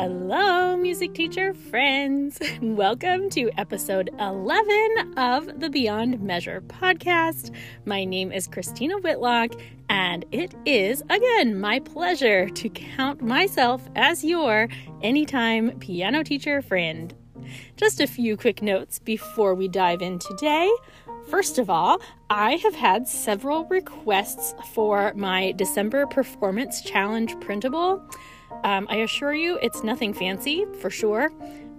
Hello, music teacher friends. Welcome to episode 11 of the Beyond Measure podcast. My name is Christina Whitlock, and it is again my pleasure to count myself as your anytime piano teacher friend. Just a few quick notes before we dive in today. First of all, I have had several requests for my December Performance Challenge printable. Um, I assure you, it's nothing fancy for sure.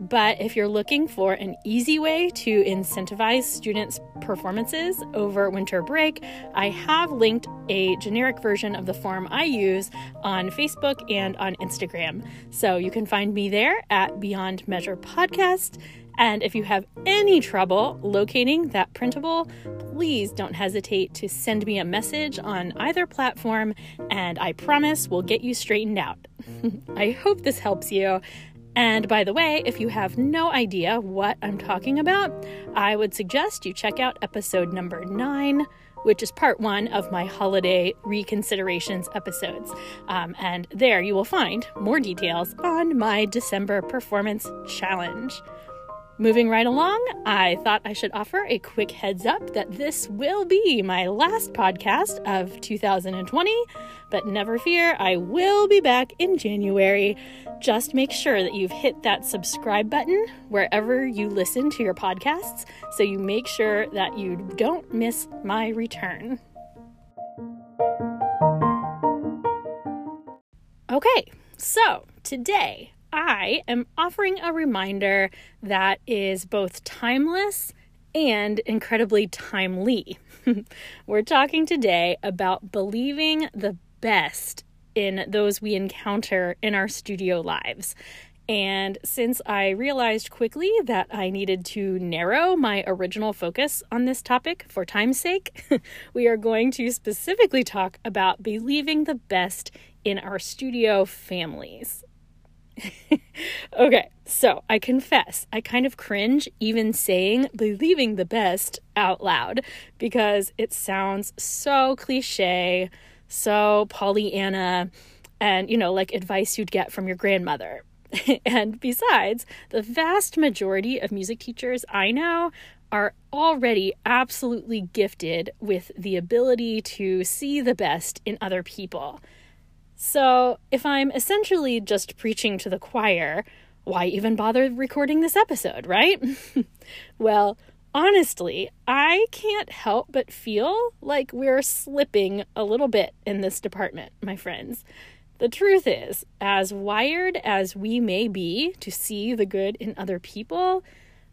But if you're looking for an easy way to incentivize students' performances over winter break, I have linked a generic version of the form I use on Facebook and on Instagram. So you can find me there at Beyond Measure Podcast. And if you have any trouble locating that printable, please don't hesitate to send me a message on either platform, and I promise we'll get you straightened out. I hope this helps you. And by the way, if you have no idea what I'm talking about, I would suggest you check out episode number nine which is part one of my holiday reconsiderations episodes. Um, and there you will find more details on my December performance challenge. Moving right along, I thought I should offer a quick heads up that this will be my last podcast of 2020, but never fear, I will be back in January. Just make sure that you've hit that subscribe button wherever you listen to your podcasts so you make sure that you don't miss my return. Okay, so today I am offering a reminder that is both timeless and incredibly timely. We're talking today about believing the best in those we encounter in our studio lives. And since I realized quickly that I needed to narrow my original focus on this topic for time's sake, we are going to specifically talk about believing the best in our studio families. okay, so I confess, I kind of cringe even saying believing the best out loud because it sounds so cliche, so Pollyanna, and you know, like advice you'd get from your grandmother. and besides, the vast majority of music teachers I know are already absolutely gifted with the ability to see the best in other people. So, if I'm essentially just preaching to the choir, why even bother recording this episode, right? well, honestly, I can't help but feel like we're slipping a little bit in this department, my friends. The truth is, as wired as we may be to see the good in other people,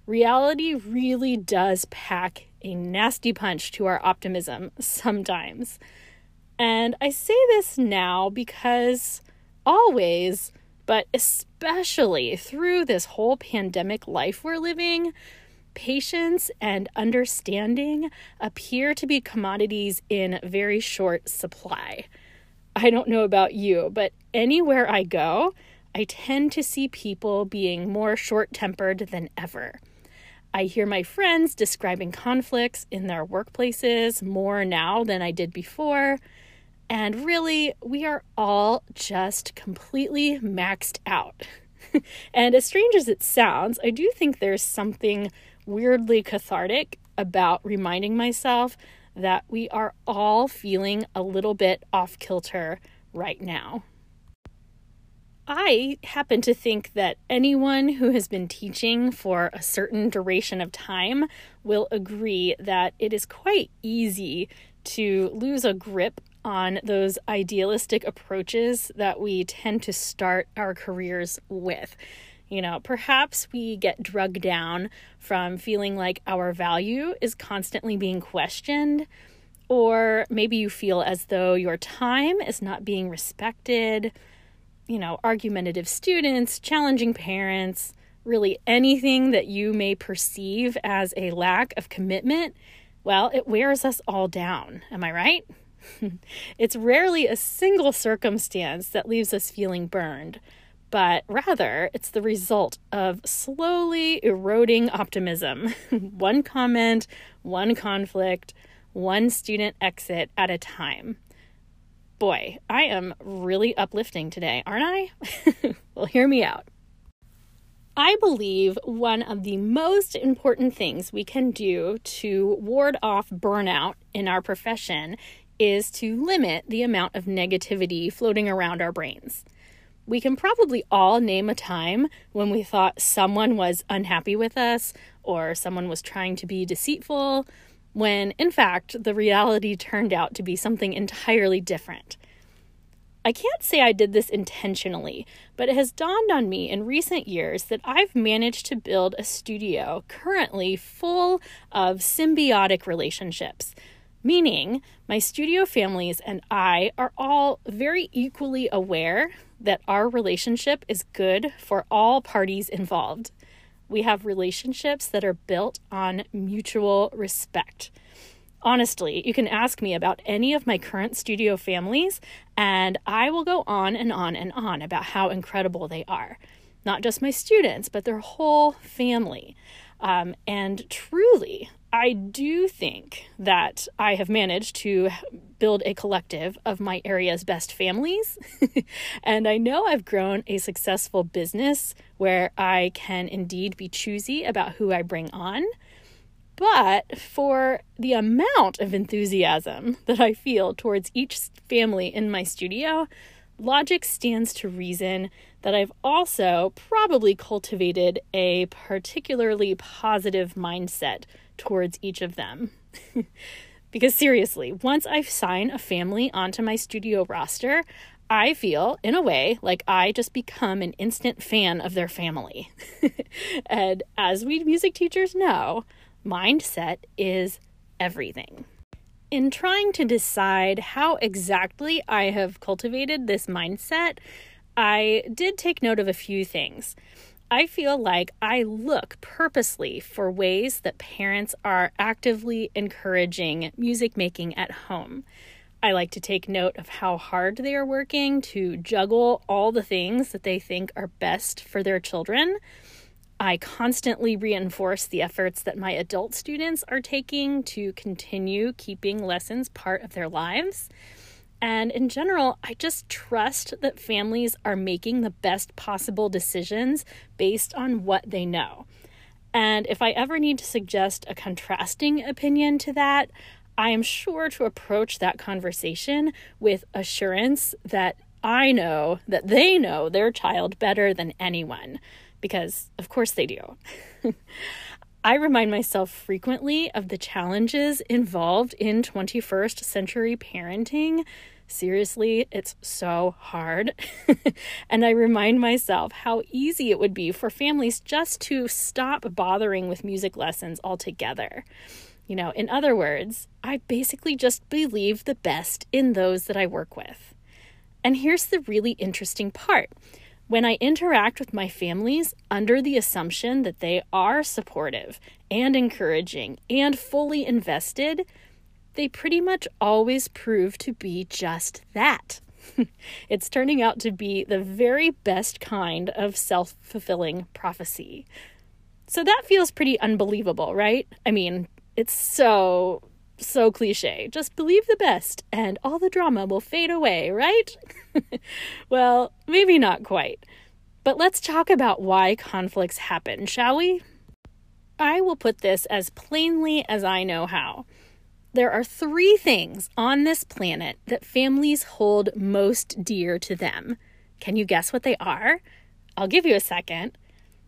reality really does pack a nasty punch to our optimism sometimes. And I say this now because always, but especially through this whole pandemic life we're living, patience and understanding appear to be commodities in very short supply. I don't know about you, but anywhere I go, I tend to see people being more short tempered than ever. I hear my friends describing conflicts in their workplaces more now than I did before. And really, we are all just completely maxed out. and as strange as it sounds, I do think there's something weirdly cathartic about reminding myself that we are all feeling a little bit off kilter right now. I happen to think that anyone who has been teaching for a certain duration of time will agree that it is quite easy to lose a grip on those idealistic approaches that we tend to start our careers with. You know, perhaps we get drugged down from feeling like our value is constantly being questioned, or maybe you feel as though your time is not being respected. You know, argumentative students, challenging parents, really anything that you may perceive as a lack of commitment, well, it wears us all down. Am I right? it's rarely a single circumstance that leaves us feeling burned, but rather it's the result of slowly eroding optimism. one comment, one conflict, one student exit at a time. Boy, I am really uplifting today, aren't I? well, hear me out. I believe one of the most important things we can do to ward off burnout in our profession is to limit the amount of negativity floating around our brains. We can probably all name a time when we thought someone was unhappy with us or someone was trying to be deceitful, when in fact the reality turned out to be something entirely different. I can't say I did this intentionally, but it has dawned on me in recent years that I've managed to build a studio currently full of symbiotic relationships meaning my studio families and I are all very equally aware that our relationship is good for all parties involved. We have relationships that are built on mutual respect. Honestly, you can ask me about any of my current studio families, and I will go on and on and on about how incredible they are. Not just my students, but their whole family. Um, and truly, I do think that I have managed to build a collective of my area's best families. and I know I've grown a successful business where I can indeed be choosy about who I bring on. But for the amount of enthusiasm that I feel towards each family in my studio, logic stands to reason that I've also probably cultivated a particularly positive mindset towards each of them. because seriously, once I sign a family onto my studio roster, I feel, in a way, like I just become an instant fan of their family. and as we music teachers know, mindset is everything. In trying to decide how exactly I have cultivated this mindset, I did take note of a few things. I feel like I look purposely for ways that parents are actively encouraging music making at home. I like to take note of how hard they are working to juggle all the things that they think are best for their children. I constantly reinforce the efforts that my adult students are taking to continue keeping lessons part of their lives. And in general, I just trust that families are making the best possible decisions based on what they know. And if I ever need to suggest a contrasting opinion to that, I am sure to approach that conversation with assurance that I know that they know their child better than anyone, because of course they do. I remind myself frequently of the challenges involved in 21st century parenting. Seriously, it's so hard. and I remind myself how easy it would be for families just to stop bothering with music lessons altogether. You know, in other words, I basically just believe the best in those that I work with. And here's the really interesting part when I interact with my families under the assumption that they are supportive and encouraging and fully invested, they pretty much always prove to be just that. it's turning out to be the very best kind of self fulfilling prophecy. So that feels pretty unbelievable, right? I mean, it's so, so cliche. Just believe the best and all the drama will fade away, right? well, maybe not quite. But let's talk about why conflicts happen, shall we? I will put this as plainly as I know how. There are three things on this planet that families hold most dear to them. Can you guess what they are? I'll give you a second.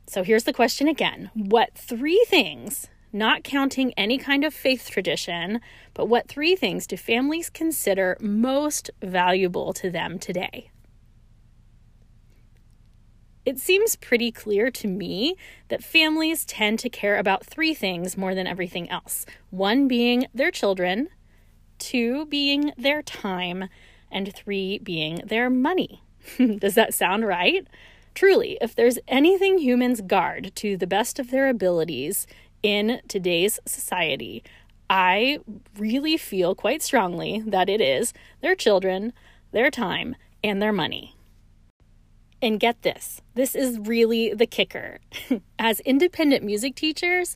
So here's the question again What three things, not counting any kind of faith tradition, but what three things do families consider most valuable to them today? It seems pretty clear to me that families tend to care about three things more than everything else one being their children, two being their time, and three being their money. Does that sound right? Truly, if there's anything humans guard to the best of their abilities in today's society, I really feel quite strongly that it is their children, their time, and their money. And get this this is really the kicker. As independent music teachers,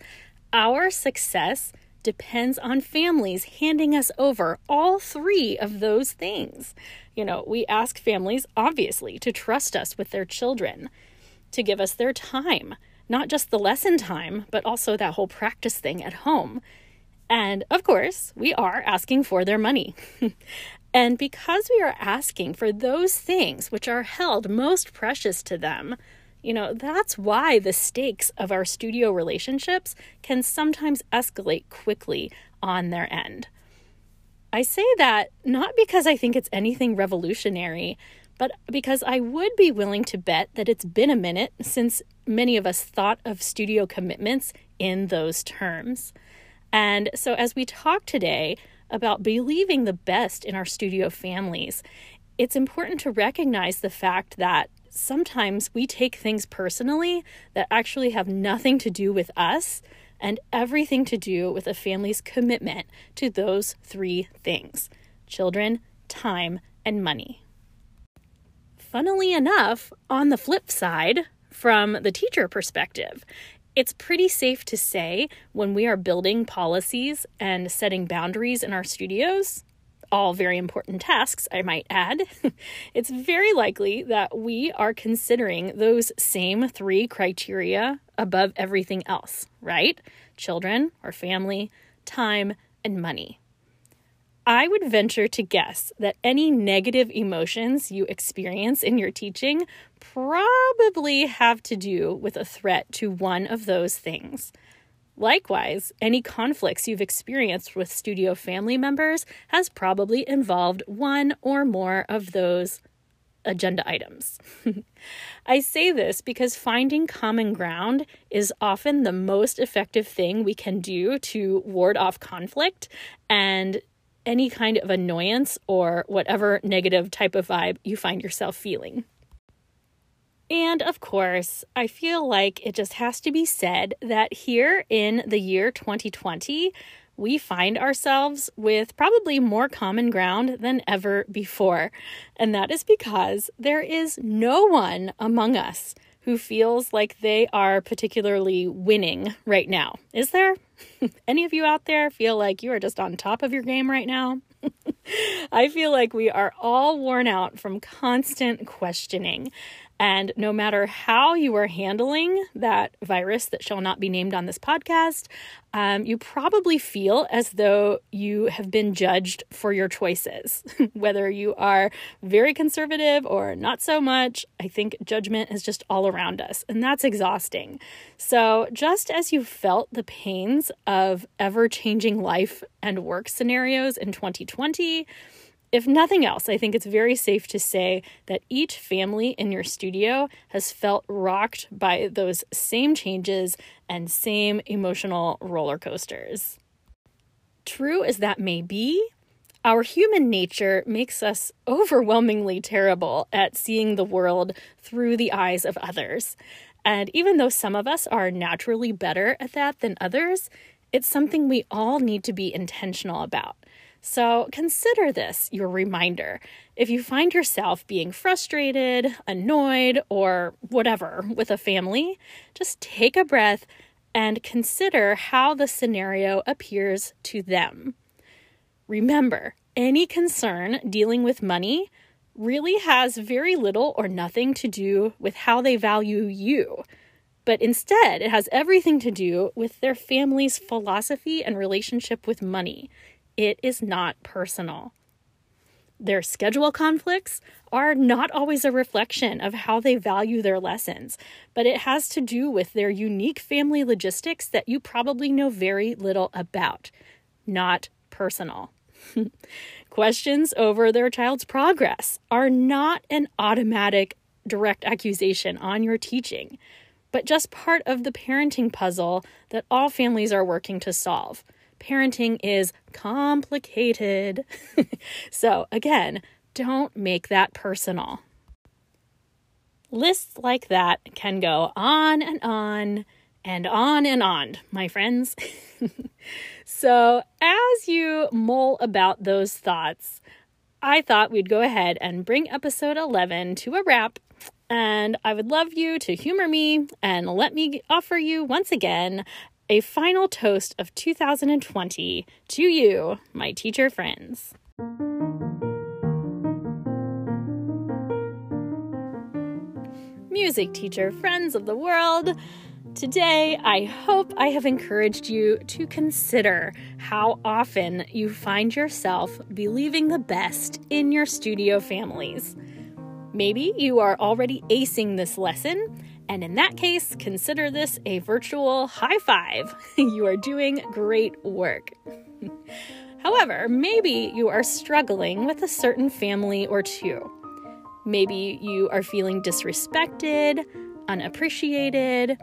our success depends on families handing us over all three of those things. You know, we ask families, obviously, to trust us with their children. to give us their time, not just the lesson time, but also that whole practice thing at home. And of course, we are asking for their money. and because we are asking for those things which are held most precious to them, you know, that's why the stakes of our studio relationships can sometimes escalate quickly on their end. I say that not because I think it's anything revolutionary, but because I would be willing to bet that it's been a minute since many of us thought of studio commitments in those terms. And so, as we talk today about believing the best in our studio families, it's important to recognize the fact that sometimes we take things personally that actually have nothing to do with us and everything to do with a family's commitment to those three things children, time, and money. Funnily enough, on the flip side, from the teacher perspective, it's pretty safe to say when we are building policies and setting boundaries in our studios all very important tasks, I might add, it's very likely that we are considering those same three criteria above everything else, right? Children or family, time, and money. I would venture to guess that any negative emotions you experience in your teaching probably have to do with a threat to one of those things. Likewise, any conflicts you've experienced with studio family members has probably involved one or more of those agenda items. I say this because finding common ground is often the most effective thing we can do to ward off conflict and any kind of annoyance or whatever negative type of vibe you find yourself feeling. And of course, I feel like it just has to be said that here in the year 2020, we find ourselves with probably more common ground than ever before. And that is because there is no one among us who feels like they are particularly winning right now. Is there? Any of you out there feel like you are just on top of your game right now? I feel like we are all worn out from constant questioning. And no matter how you are handling that virus that shall not be named on this podcast, um, you probably feel as though you have been judged for your choices. Whether you are very conservative or not so much, I think judgment is just all around us, and that's exhausting. So, just as you felt the pains of ever changing life and work scenarios in 2020, if nothing else, I think it's very safe to say that each family in your studio has felt rocked by those same changes and same emotional roller coasters. True as that may be, our human nature makes us overwhelmingly terrible at seeing the world through the eyes of others. And even though some of us are naturally better at that than others, it's something we all need to be intentional about. So consider this your reminder. If you find yourself being frustrated, annoyed, or whatever with a family, just take a breath and consider how the scenario appears to them. Remember, any concern dealing with money really has very little or nothing to do with how they value you, but instead it has everything to do with their family's philosophy and relationship with money. It is not personal. Their schedule conflicts are not always a reflection of how they value their lessons, but it has to do with their unique family logistics that you probably know very little about. Not personal. Questions over their child's progress are not an automatic direct accusation on your teaching, but just part of the parenting puzzle that all families are working to solve parenting is complicated. so, again, don't make that personal. Lists like that can go on and on and on and on, my friends. so, as you mull about those thoughts, I thought we'd go ahead and bring episode 11 to a wrap. And I would love you to humor me and let me offer you once again a final toast of 2020 to you, my teacher friends. music teacher friends of the world. Today, I hope I have encouraged you to consider how often you find yourself believing the best in your studio families. Maybe you are already acing this lesson, and in that case, consider this a virtual high five. you are doing great work. However, maybe you are struggling with a certain family or two. Maybe you are feeling disrespected, unappreciated.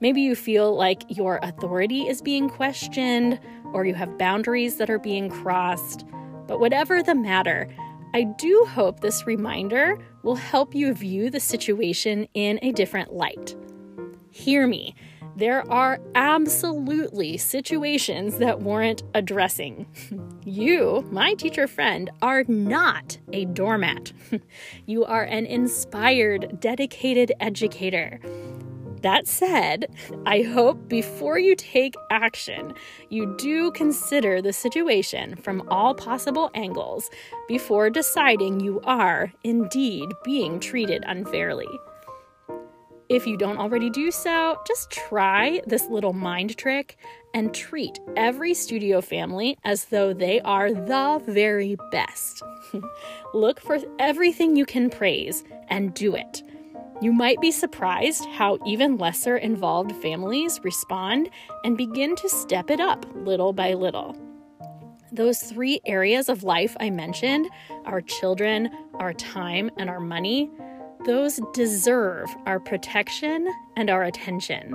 Maybe you feel like your authority is being questioned or you have boundaries that are being crossed. But whatever the matter, I do hope this reminder will help you view the situation in a different light. Hear me. There are absolutely situations that warrant addressing. You, my teacher friend, are not a doormat. You are an inspired, dedicated educator. That said, I hope before you take action, you do consider the situation from all possible angles before deciding you are indeed being treated unfairly. If you don't already do so, just try this little mind trick and treat every studio family as though they are the very best. Look for everything you can praise and do it. You might be surprised how even lesser involved families respond and begin to step it up little by little. Those three areas of life I mentioned our children, our time, and our money those deserve our protection and our attention.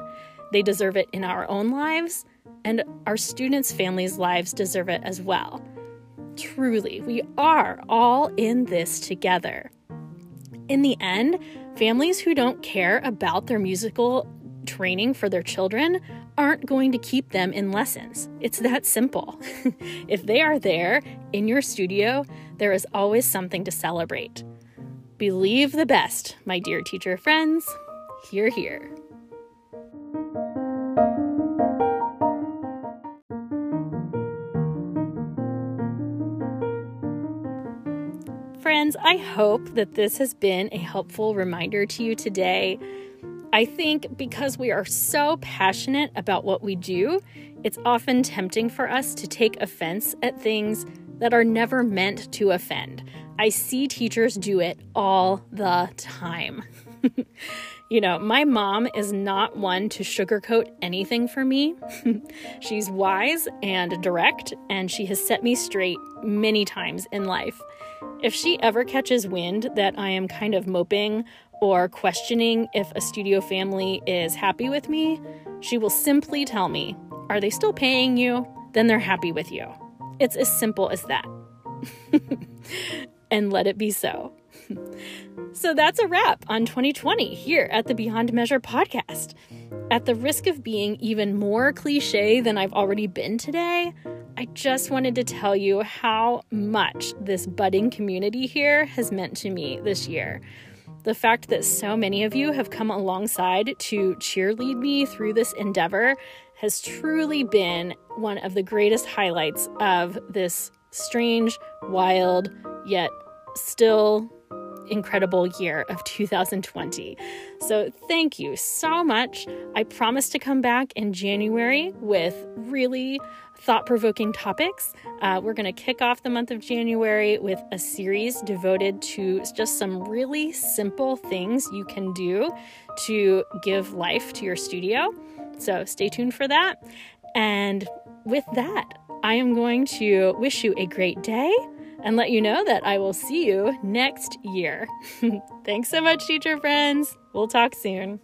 They deserve it in our own lives, and our students' families' lives deserve it as well. Truly, we are all in this together. In the end, families who don't care about their musical training for their children aren't going to keep them in lessons. It's that simple. if they are there in your studio, there is always something to celebrate. Believe the best, my dear teacher friends. Hear, hear. Friends, I hope that this has been a helpful reminder to you today. I think because we are so passionate about what we do, it's often tempting for us to take offense at things that are never meant to offend. I see teachers do it all the time. you know, my mom is not one to sugarcoat anything for me. She's wise and direct, and she has set me straight many times in life. If she ever catches wind that I am kind of moping or questioning if a studio family is happy with me, she will simply tell me, Are they still paying you? Then they're happy with you. It's as simple as that. and let it be so. so that's a wrap on 2020 here at the Beyond Measure podcast. At the risk of being even more cliche than I've already been today, I just wanted to tell you how much this budding community here has meant to me this year. The fact that so many of you have come alongside to cheerlead me through this endeavor has truly been one of the greatest highlights of this strange, wild, yet still incredible year of 2020. So, thank you so much. I promise to come back in January with really thought provoking topics. Uh, we're going to kick off the month of January with a series devoted to just some really simple things you can do to give life to your studio. So, stay tuned for that. And with that, I am going to wish you a great day and let you know that I will see you next year. Thanks so much, teacher friends. We'll talk soon.